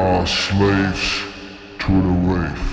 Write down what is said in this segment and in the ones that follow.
are slaves to the wave.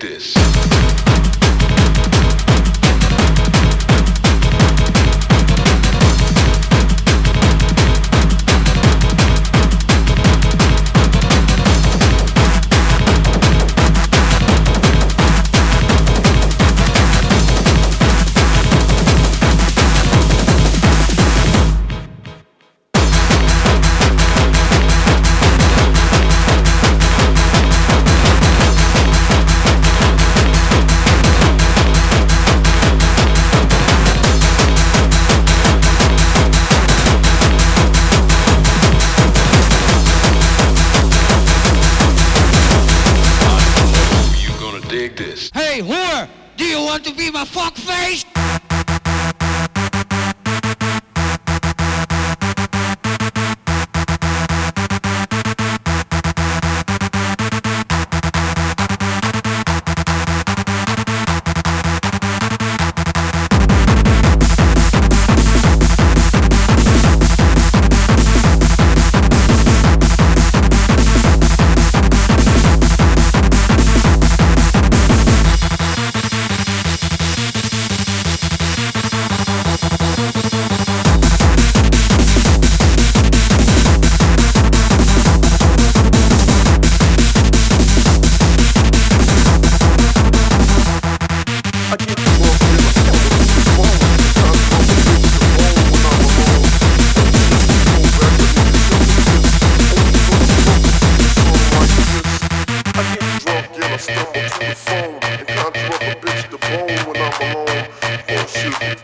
this. Stone, phone. It contract a bitch to bone when I'm alone. Oh, shit.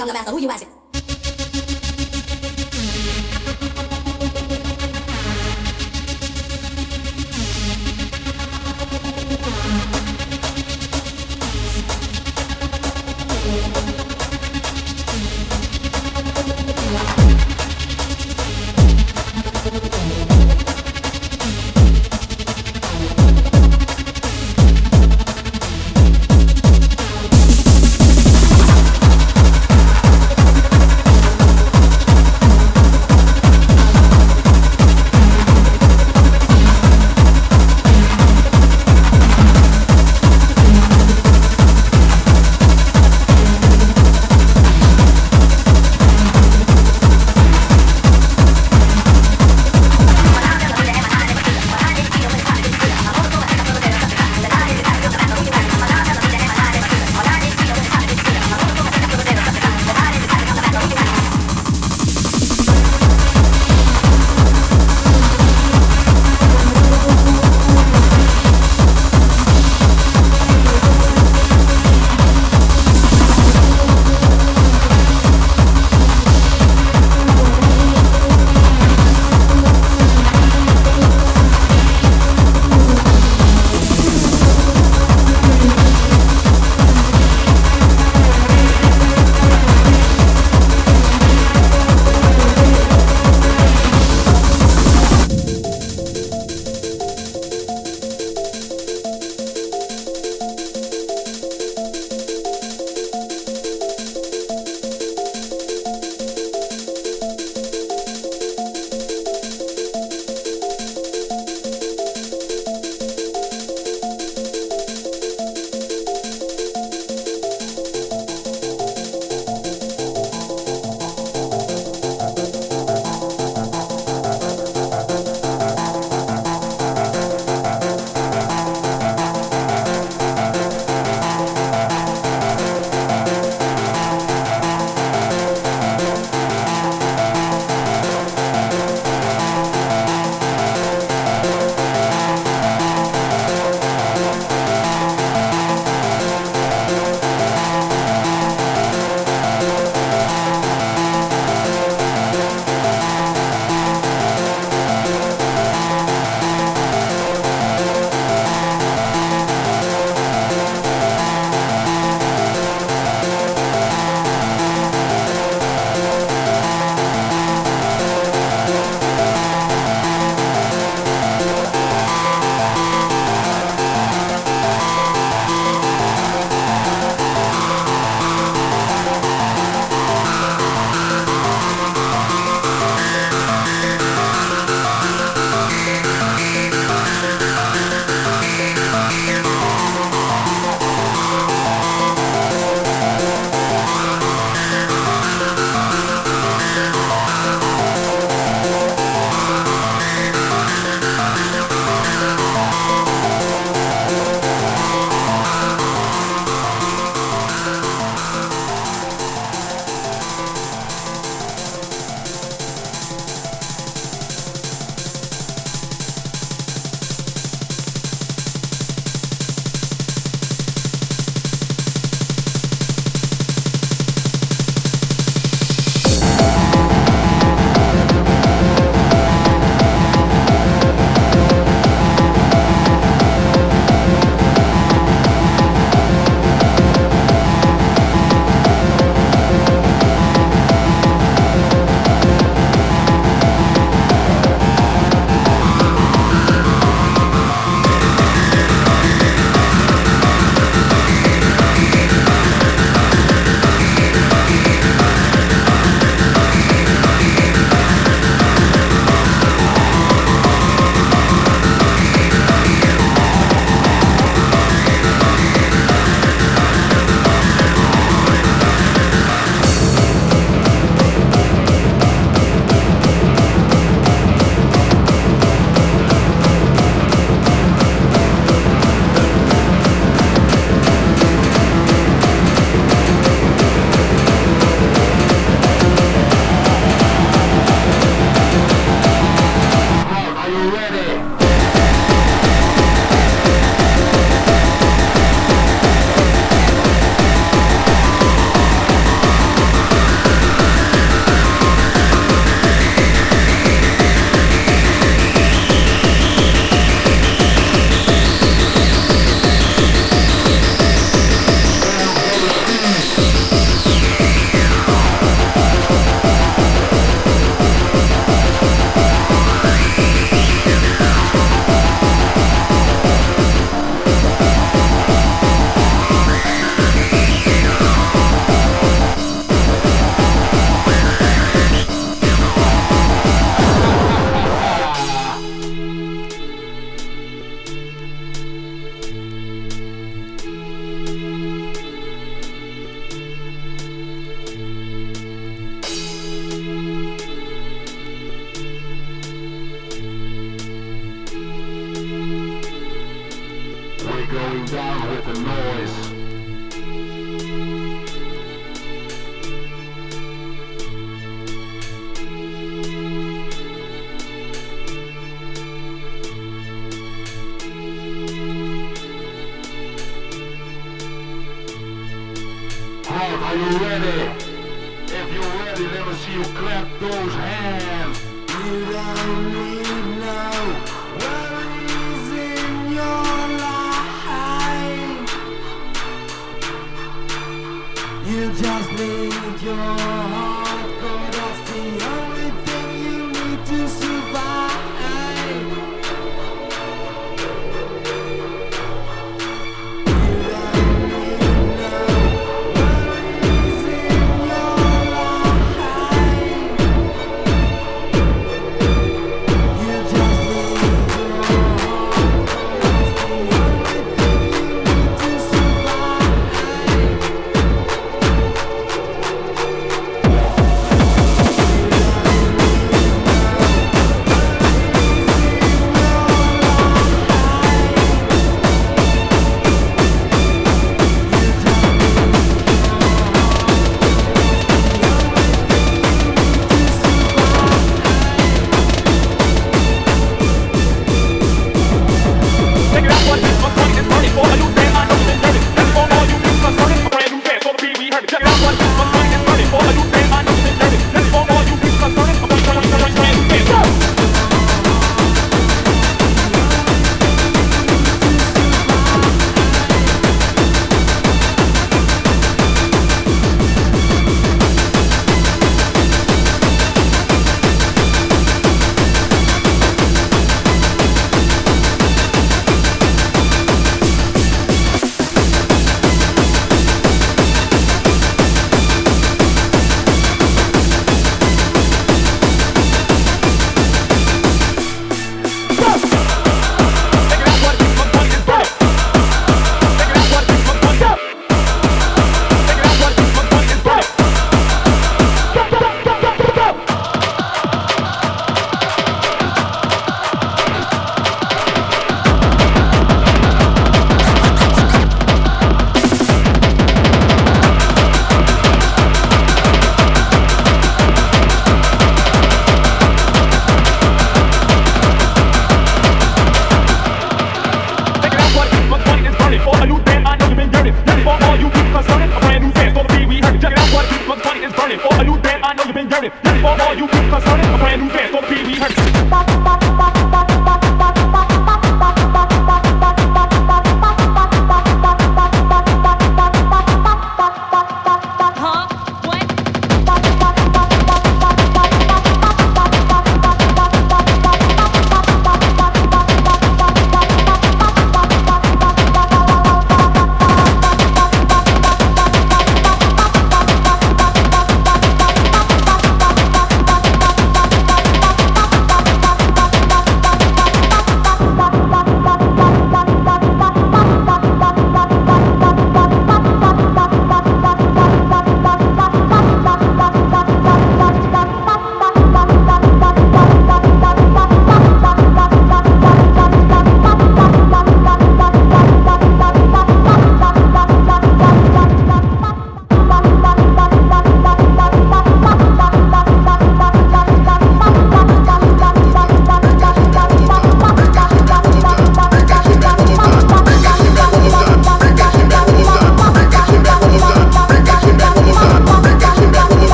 come the master who you askin'?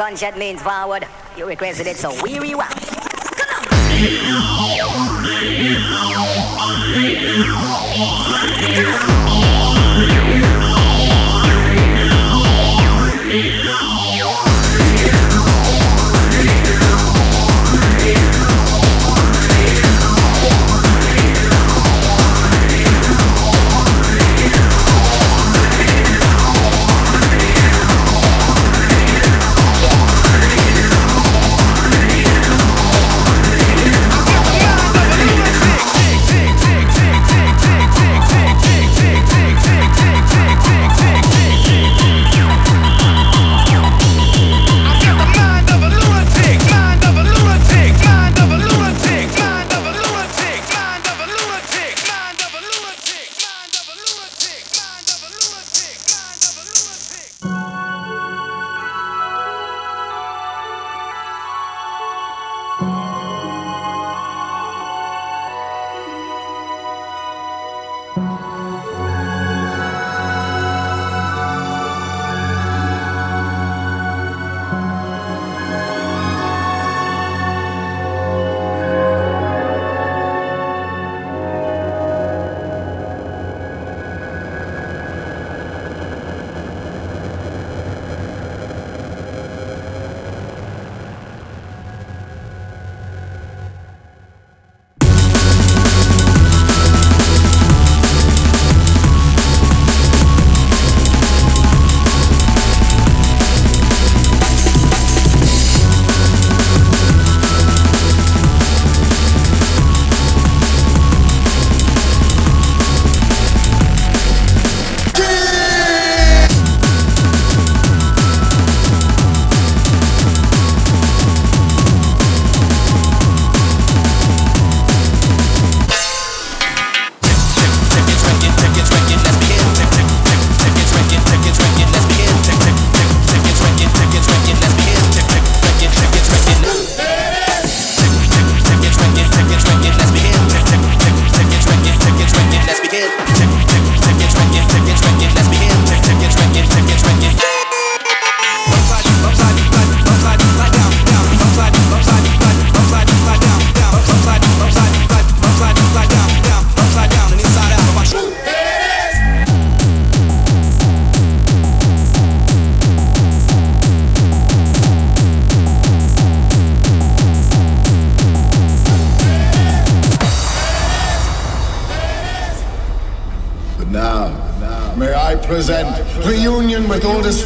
gunshot means forward. You requested it, so we rewound. Come on!